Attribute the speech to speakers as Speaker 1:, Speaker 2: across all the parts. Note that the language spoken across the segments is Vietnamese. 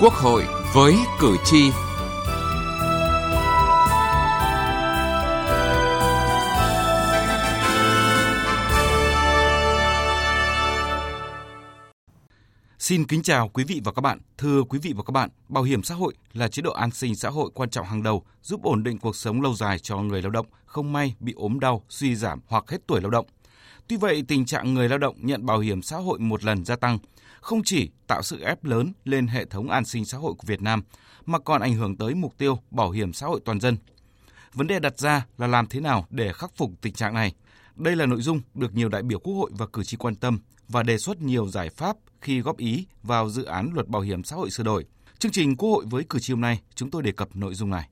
Speaker 1: Quốc hội với cử tri. Xin kính chào quý vị và các bạn. Thưa quý vị và các bạn, bảo hiểm xã hội là chế độ an sinh xã hội quan trọng hàng đầu, giúp ổn định cuộc sống lâu dài cho người lao động, không may bị ốm đau, suy giảm hoặc hết tuổi lao động. Tuy vậy, tình trạng người lao động nhận bảo hiểm xã hội một lần gia tăng, không chỉ tạo sự ép lớn lên hệ thống an sinh xã hội của Việt Nam, mà còn ảnh hưởng tới mục tiêu bảo hiểm xã hội toàn dân. Vấn đề đặt ra là làm thế nào để khắc phục tình trạng này. Đây là nội dung được nhiều đại biểu Quốc hội và cử tri quan tâm và đề xuất nhiều giải pháp khi góp ý vào dự án luật bảo hiểm xã hội sửa đổi. Chương trình Quốc hội với cử tri hôm nay, chúng tôi đề cập nội dung này.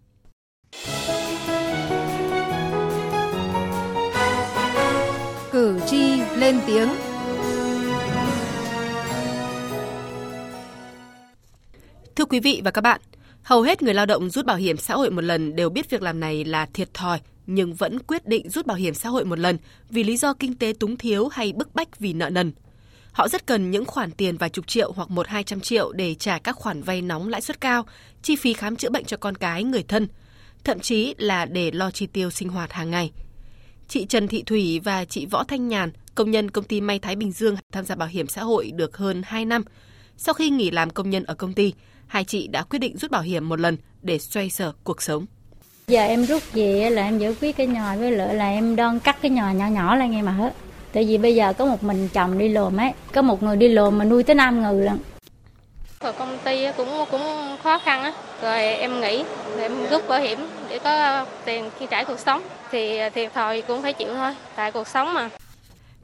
Speaker 2: Cử tri lên tiếng Thưa quý vị và các bạn, hầu hết người lao động rút bảo hiểm xã hội một lần đều biết việc làm này là thiệt thòi nhưng vẫn quyết định rút bảo hiểm xã hội một lần vì lý do kinh tế túng thiếu hay bức bách vì nợ nần. Họ rất cần những khoản tiền vài chục triệu hoặc một hai trăm triệu để trả các khoản vay nóng lãi suất cao, chi phí khám chữa bệnh cho con cái, người thân, thậm chí là để lo chi tiêu sinh hoạt hàng ngày. Chị Trần Thị Thủy và chị Võ Thanh Nhàn, công nhân công ty May Thái Bình Dương tham gia bảo hiểm xã hội được hơn 2 năm. Sau khi nghỉ làm công nhân ở công ty, hai chị đã quyết định rút bảo hiểm một lần để xoay sở cuộc sống.
Speaker 3: Giờ em rút về là em giải quyết cái nhò với lợi là em đơn cắt cái nhò nhỏ nhỏ lại ngay mà hết. Tại vì bây giờ có một mình chồng đi lùm ấy, có một người đi lùm mà nuôi tới năm người lận.
Speaker 4: Ở công ty cũng cũng khó khăn á, rồi em nghỉ, rồi em rút bảo hiểm để có tiền chi trả cuộc sống. Thì thiệt thòi cũng phải chịu thôi, tại cuộc sống mà.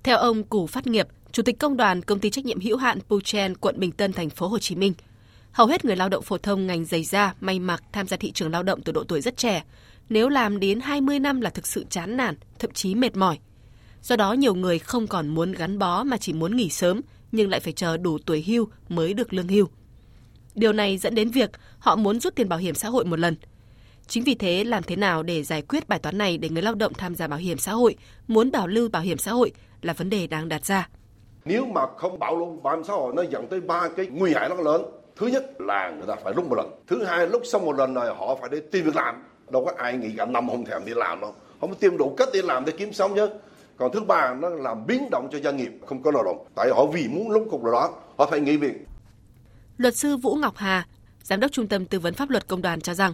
Speaker 2: Theo ông Củ Phát Nghiệp, Chủ tịch Công đoàn Công ty trách nhiệm hữu hạn Puchen, quận Bình Tân, thành phố Hồ Chí Minh, Hầu hết người lao động phổ thông ngành giày da, may mặc tham gia thị trường lao động từ độ tuổi rất trẻ. Nếu làm đến 20 năm là thực sự chán nản, thậm chí mệt mỏi. Do đó nhiều người không còn muốn gắn bó mà chỉ muốn nghỉ sớm, nhưng lại phải chờ đủ tuổi hưu mới được lương hưu. Điều này dẫn đến việc họ muốn rút tiền bảo hiểm xã hội một lần. Chính vì thế, làm thế nào để giải quyết bài toán này để người lao động tham gia bảo hiểm xã hội, muốn bảo lưu bảo hiểm xã hội là vấn đề đang đặt ra.
Speaker 5: Nếu mà không bảo lưu bảo hiểm xã hội nó dẫn tới ba cái nguy hại rất lớn. Thứ nhất là người ta phải rút một lần. Thứ hai, lúc xong một lần rồi họ phải đi tìm việc làm. Đâu có ai nghĩ cả năm không thèm đi làm đâu. Không có tìm đủ cách để làm để kiếm sống chứ. Còn thứ ba, nó làm biến động cho doanh nghiệp, không có lao động. Tại họ vì muốn lúc cục đó, họ phải nghỉ việc.
Speaker 2: Luật sư Vũ Ngọc Hà, giám đốc trung tâm tư vấn pháp luật công đoàn cho rằng,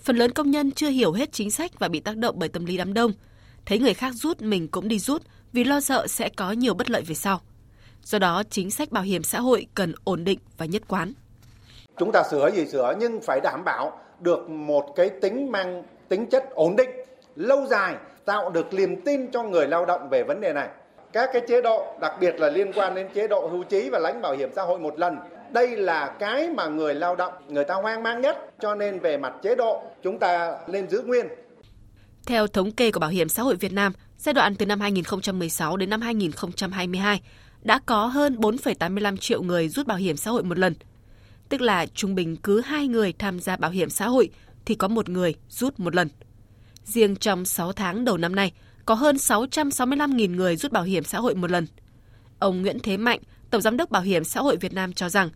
Speaker 2: phần lớn công nhân chưa hiểu hết chính sách và bị tác động bởi tâm lý đám đông. Thấy người khác rút, mình cũng đi rút vì lo sợ sẽ có nhiều bất lợi về sau do đó chính sách bảo hiểm xã hội cần ổn định và nhất quán.
Speaker 6: Chúng ta sửa gì sửa nhưng phải đảm bảo được một cái tính mang tính chất ổn định lâu dài tạo được niềm tin cho người lao động về vấn đề này. Các cái chế độ đặc biệt là liên quan đến chế độ hưu trí và lãnh bảo hiểm xã hội một lần đây là cái mà người lao động người ta hoang mang nhất. Cho nên về mặt chế độ chúng ta nên giữ nguyên.
Speaker 2: Theo thống kê của Bảo hiểm xã hội Việt Nam, giai đoạn từ năm 2016 đến năm 2022 đã có hơn 4,85 triệu người rút bảo hiểm xã hội một lần – tức là trung bình cứ hai người tham gia bảo hiểm xã hội thì có một người rút một lần. Riêng trong 6 tháng đầu năm nay, có hơn 665.000 người rút bảo hiểm xã hội một lần. Ông Nguyễn Thế Mạnh, Tổng Giám đốc Bảo hiểm xã hội Việt Nam cho rằng,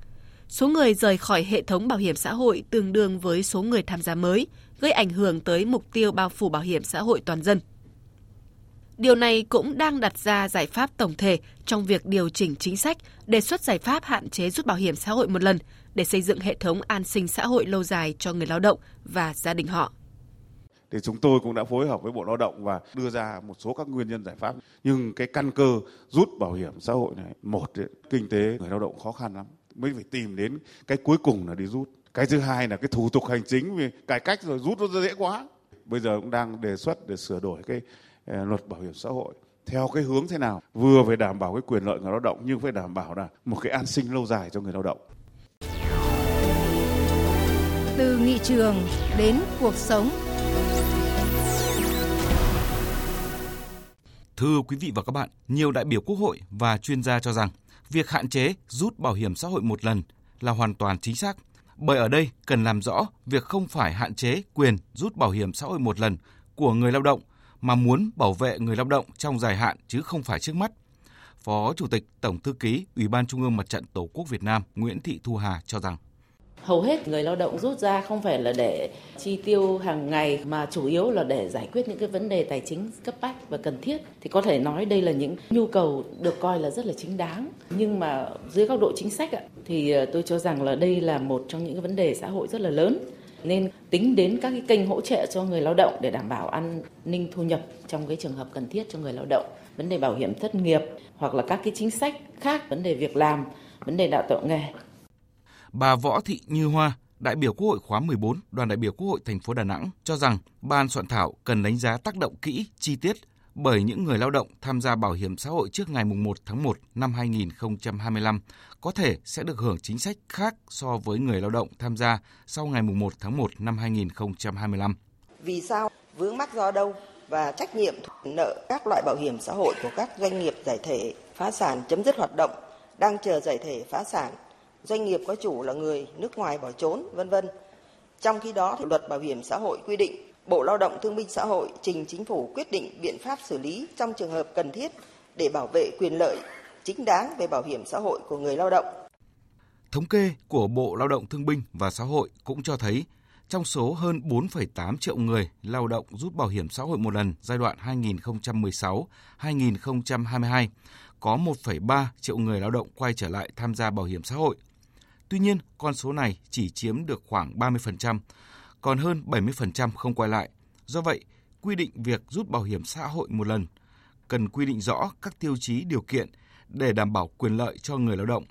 Speaker 2: số người rời khỏi hệ thống bảo hiểm xã hội tương đương với số người tham gia mới, gây ảnh hưởng tới mục tiêu bao phủ bảo hiểm xã hội toàn dân. Điều này cũng đang đặt ra giải pháp tổng thể trong việc điều chỉnh chính sách, đề xuất giải pháp hạn chế rút bảo hiểm xã hội một lần để xây dựng hệ thống an sinh xã hội lâu dài cho người lao động và gia đình họ.
Speaker 7: Thì chúng tôi cũng đã phối hợp với Bộ Lao động và đưa ra một số các nguyên nhân giải pháp. Nhưng cái căn cơ rút bảo hiểm xã hội này, một kinh tế người lao động khó khăn lắm, mới phải tìm đến cái cuối cùng là đi rút. Cái thứ hai là cái thủ tục hành chính vì cải cách rồi rút nó dễ quá. Bây giờ cũng đang đề xuất để sửa đổi cái luật bảo hiểm xã hội theo cái hướng thế nào vừa phải đảm bảo cái quyền lợi người lao động nhưng phải đảm bảo là một cái an sinh lâu dài cho người lao động
Speaker 2: từ nghị trường đến cuộc sống.
Speaker 1: Thưa quý vị và các bạn, nhiều đại biểu Quốc hội và chuyên gia cho rằng việc hạn chế rút bảo hiểm xã hội một lần là hoàn toàn chính xác. Bởi ở đây cần làm rõ việc không phải hạn chế quyền rút bảo hiểm xã hội một lần của người lao động mà muốn bảo vệ người lao động trong dài hạn chứ không phải trước mắt. Phó Chủ tịch Tổng thư ký Ủy ban Trung ương Mặt trận Tổ quốc Việt Nam Nguyễn Thị Thu Hà cho rằng.
Speaker 8: Hầu hết người lao động rút ra không phải là để chi tiêu hàng ngày, mà chủ yếu là để giải quyết những cái vấn đề tài chính cấp bách và cần thiết. Thì có thể nói đây là những nhu cầu được coi là rất là chính đáng. Nhưng mà dưới góc độ chính sách thì tôi cho rằng là đây là một trong những cái vấn đề xã hội rất là lớn nên tính đến các cái kênh hỗ trợ cho người lao động để đảm bảo an ninh thu nhập trong cái trường hợp cần thiết cho người lao động. Vấn đề bảo hiểm thất nghiệp hoặc là các cái chính sách khác vấn đề việc làm vấn đề đào tạo nghề.
Speaker 1: Bà Võ Thị Như Hoa, đại biểu Quốc hội khóa 14, đoàn đại biểu Quốc hội thành phố Đà Nẵng cho rằng ban soạn thảo cần đánh giá tác động kỹ, chi tiết bởi những người lao động tham gia bảo hiểm xã hội trước ngày 1 tháng 1 năm 2025 có thể sẽ được hưởng chính sách khác so với người lao động tham gia sau ngày 1 tháng 1 năm 2025.
Speaker 9: Vì sao? Vướng mắc do đâu? Và trách nhiệm nợ các loại bảo hiểm xã hội của các doanh nghiệp giải thể, phá sản chấm dứt hoạt động, đang chờ giải thể phá sản doanh nghiệp có chủ là người nước ngoài bỏ trốn, vân vân. Trong khi đó, thì luật bảo hiểm xã hội quy định Bộ Lao động Thương binh Xã hội trình chính phủ quyết định biện pháp xử lý trong trường hợp cần thiết để bảo vệ quyền lợi chính đáng về bảo hiểm xã hội của người lao động.
Speaker 1: Thống kê của Bộ Lao động Thương binh và Xã hội cũng cho thấy trong số hơn 4,8 triệu người lao động rút bảo hiểm xã hội một lần giai đoạn 2016-2022, có 1,3 triệu người lao động quay trở lại tham gia bảo hiểm xã hội. Tuy nhiên, con số này chỉ chiếm được khoảng 30%, còn hơn 70% không quay lại. Do vậy, quy định việc rút bảo hiểm xã hội một lần cần quy định rõ các tiêu chí điều kiện để đảm bảo quyền lợi cho người lao động.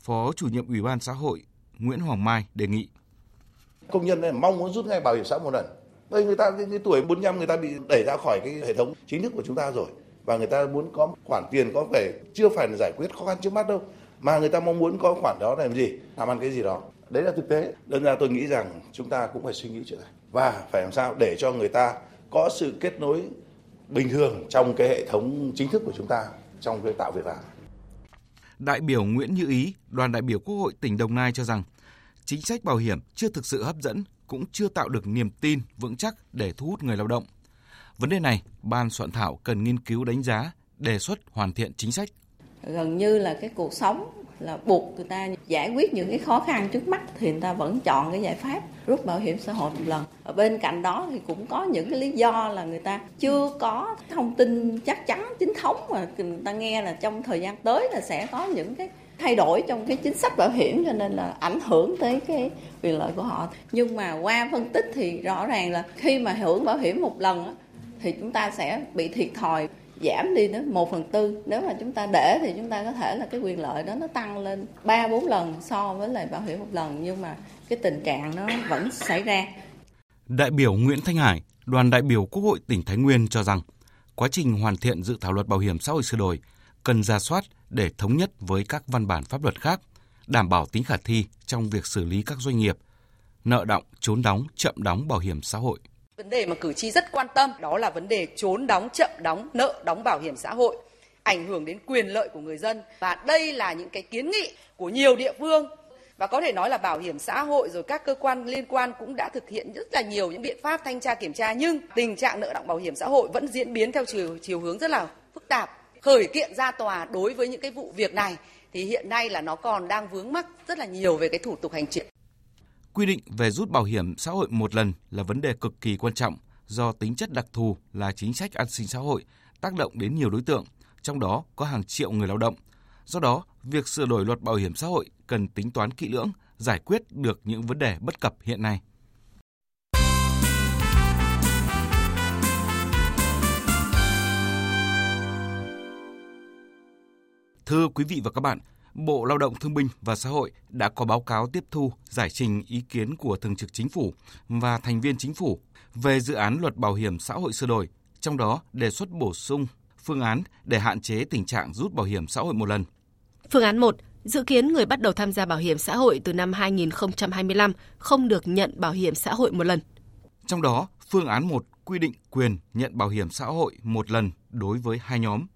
Speaker 1: Phó chủ nhiệm Ủy ban xã hội Nguyễn Hoàng Mai đề nghị.
Speaker 5: Công nhân này mong muốn rút ngay bảo hiểm xã hội một lần. Đây người ta cái, cái tuổi 45 người ta bị đẩy ra khỏi cái hệ thống chính thức của chúng ta rồi và người ta muốn có khoản tiền có vẻ chưa phải là giải quyết khó khăn trước mắt đâu mà người ta mong muốn có khoản đó làm gì làm ăn cái gì đó đấy là thực tế. Đơn ra tôi nghĩ rằng chúng ta cũng phải suy nghĩ chuyện này. Và phải làm sao để cho người ta có sự kết nối bình thường trong cái hệ thống chính thức của chúng ta trong việc tạo việc làm.
Speaker 1: Đại biểu Nguyễn Như Ý, đoàn đại biểu Quốc hội tỉnh Đồng Nai cho rằng chính sách bảo hiểm chưa thực sự hấp dẫn, cũng chưa tạo được niềm tin vững chắc để thu hút người lao động. Vấn đề này, ban soạn thảo cần nghiên cứu đánh giá, đề xuất hoàn thiện chính sách
Speaker 8: gần như là cái cuộc sống là buộc người ta giải quyết những cái khó khăn trước mắt thì người ta vẫn chọn cái giải pháp rút bảo hiểm xã hội một lần. Ở bên cạnh đó thì cũng có những cái lý do là người ta chưa có thông tin chắc chắn, chính thống mà người ta nghe là trong thời gian tới là sẽ có những cái thay đổi trong cái chính sách bảo hiểm cho nên là ảnh hưởng tới cái quyền lợi của họ. Nhưng mà qua phân tích thì rõ ràng là khi mà hưởng bảo hiểm một lần thì chúng ta sẽ bị thiệt thòi giảm đi đến 1 phần tư nếu mà chúng ta để thì chúng ta có thể là cái quyền lợi đó nó tăng lên 3 4 lần so với lại bảo hiểm một lần nhưng mà cái tình trạng nó vẫn xảy ra.
Speaker 1: Đại biểu Nguyễn Thanh Hải, đoàn đại biểu Quốc hội tỉnh Thái Nguyên cho rằng quá trình hoàn thiện dự thảo luật bảo hiểm xã hội sửa đổi cần ra soát để thống nhất với các văn bản pháp luật khác, đảm bảo tính khả thi trong việc xử lý các doanh nghiệp nợ động, trốn đóng, chậm đóng bảo hiểm xã hội.
Speaker 10: Vấn đề mà cử tri rất quan tâm đó là vấn đề trốn đóng, chậm đóng, nợ đóng bảo hiểm xã hội ảnh hưởng đến quyền lợi của người dân. Và đây là những cái kiến nghị của nhiều địa phương. Và có thể nói là bảo hiểm xã hội rồi các cơ quan liên quan cũng đã thực hiện rất là nhiều những biện pháp thanh tra kiểm tra. Nhưng tình trạng nợ động bảo hiểm xã hội vẫn diễn biến theo chiều chiều hướng rất là phức tạp. Khởi kiện ra tòa đối với những cái vụ việc này thì hiện nay là nó còn đang vướng mắc rất là nhiều về cái thủ tục hành chính.
Speaker 1: Quy định về rút bảo hiểm xã hội một lần là vấn đề cực kỳ quan trọng do tính chất đặc thù là chính sách an sinh xã hội tác động đến nhiều đối tượng, trong đó có hàng triệu người lao động. Do đó, việc sửa đổi luật bảo hiểm xã hội cần tính toán kỹ lưỡng, giải quyết được những vấn đề bất cập hiện nay. Thưa quý vị và các bạn, Bộ Lao động Thương binh và Xã hội đã có báo cáo tiếp thu giải trình ý kiến của Thường trực Chính phủ và thành viên Chính phủ về dự án luật bảo hiểm xã hội sửa đổi, trong đó đề xuất bổ sung phương án để hạn chế tình trạng rút bảo hiểm xã hội một lần.
Speaker 2: Phương án 1 dự kiến người bắt đầu tham gia bảo hiểm xã hội từ năm 2025 không được nhận bảo hiểm xã hội một lần.
Speaker 1: Trong đó, phương án 1 quy định quyền nhận bảo hiểm xã hội một lần đối với hai nhóm.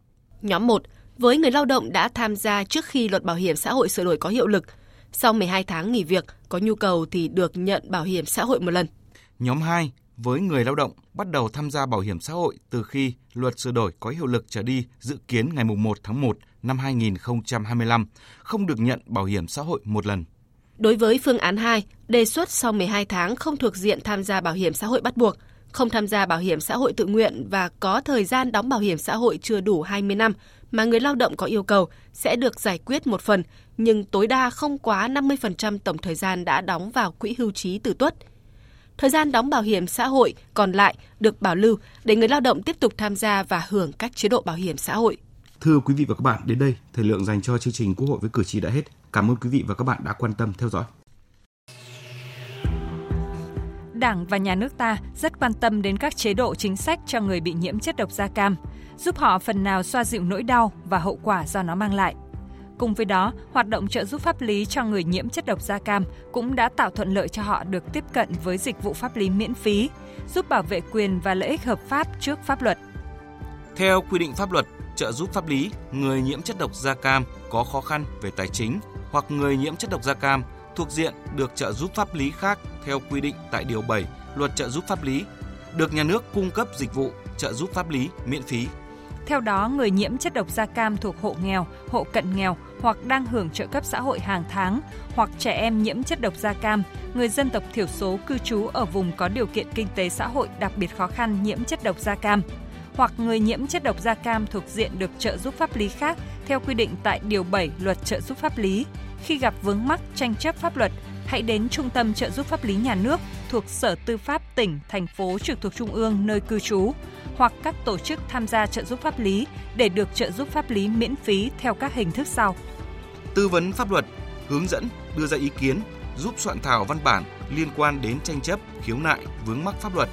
Speaker 2: Nhóm 1 với người lao động đã tham gia trước khi luật bảo hiểm xã hội sửa đổi có hiệu lực. Sau 12 tháng nghỉ việc, có nhu cầu thì được nhận bảo hiểm xã hội một lần.
Speaker 1: Nhóm 2 với người lao động bắt đầu tham gia bảo hiểm xã hội từ khi luật sửa đổi có hiệu lực trở đi dự kiến ngày 1 tháng 1 năm 2025, không được nhận bảo hiểm xã hội một lần.
Speaker 2: Đối với phương án 2, đề xuất sau 12 tháng không thuộc diện tham gia bảo hiểm xã hội bắt buộc, không tham gia bảo hiểm xã hội tự nguyện và có thời gian đóng bảo hiểm xã hội chưa đủ 20 năm mà người lao động có yêu cầu sẽ được giải quyết một phần, nhưng tối đa không quá 50% tổng thời gian đã đóng vào quỹ hưu trí tử tuất. Thời gian đóng bảo hiểm xã hội còn lại được bảo lưu để người lao động tiếp tục tham gia và hưởng các chế độ bảo hiểm xã hội.
Speaker 1: Thưa quý vị và các bạn, đến đây thời lượng dành cho chương trình Quốc hội với cử tri đã hết. Cảm ơn quý vị và các bạn đã quan tâm theo dõi.
Speaker 11: Đảng và nhà nước ta rất quan tâm đến các chế độ chính sách cho người bị nhiễm chất độc da cam, giúp họ phần nào xoa dịu nỗi đau và hậu quả do nó mang lại. Cùng với đó, hoạt động trợ giúp pháp lý cho người nhiễm chất độc da cam cũng đã tạo thuận lợi cho họ được tiếp cận với dịch vụ pháp lý miễn phí, giúp bảo vệ quyền và lợi ích hợp pháp trước pháp luật.
Speaker 1: Theo quy định pháp luật, trợ giúp pháp lý, người nhiễm chất độc da cam có khó khăn về tài chính hoặc người nhiễm chất độc da cam thuộc diện được trợ giúp pháp lý khác theo quy định tại Điều 7 Luật trợ giúp pháp lý, được nhà nước cung cấp dịch vụ trợ giúp pháp lý miễn phí.
Speaker 11: Theo đó, người nhiễm chất độc da cam thuộc hộ nghèo, hộ cận nghèo hoặc đang hưởng trợ cấp xã hội hàng tháng, hoặc trẻ em nhiễm chất độc da cam, người dân tộc thiểu số cư trú ở vùng có điều kiện kinh tế xã hội đặc biệt khó khăn nhiễm chất độc da cam, hoặc người nhiễm chất độc da cam thuộc diện được trợ giúp pháp lý khác theo quy định tại Điều 7 Luật trợ giúp pháp lý. Khi gặp vướng mắc tranh chấp pháp luật, hãy đến Trung tâm trợ giúp pháp lý nhà nước thuộc Sở Tư pháp tỉnh, thành phố trực thuộc Trung ương nơi cư trú hoặc các tổ chức tham gia trợ giúp pháp lý để được trợ giúp pháp lý miễn phí theo các hình thức sau.
Speaker 1: Tư vấn pháp luật, hướng dẫn, đưa ra ý kiến, giúp soạn thảo văn bản liên quan đến tranh chấp, khiếu nại, vướng mắc pháp luật.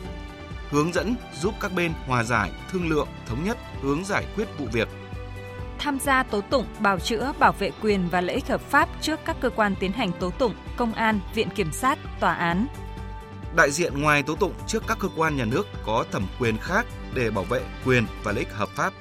Speaker 1: Hướng dẫn giúp các bên hòa giải, thương lượng, thống nhất hướng giải quyết vụ việc.
Speaker 11: Tham gia tố tụng, bào chữa, bảo vệ quyền và lợi ích hợp pháp trước các cơ quan tiến hành tố tụng, công an, viện kiểm sát, tòa án.
Speaker 1: Đại diện ngoài tố tụng trước các cơ quan nhà nước có thẩm quyền khác để bảo vệ quyền và lợi ích hợp pháp.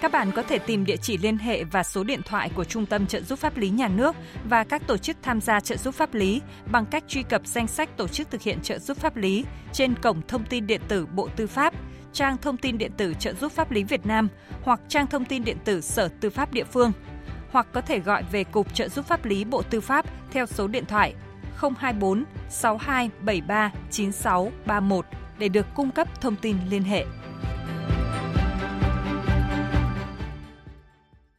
Speaker 11: Các bạn có thể tìm địa chỉ liên hệ và số điện thoại của Trung tâm trợ giúp pháp lý nhà nước và các tổ chức tham gia trợ giúp pháp lý bằng cách truy cập danh sách tổ chức thực hiện trợ giúp pháp lý trên cổng thông tin điện tử Bộ Tư pháp, trang thông tin điện tử trợ giúp pháp lý Việt Nam hoặc trang thông tin điện tử Sở Tư pháp địa phương, hoặc có thể gọi về Cục Trợ giúp pháp lý Bộ Tư pháp theo số điện thoại 024 6273 9631 để được cung cấp thông tin liên hệ.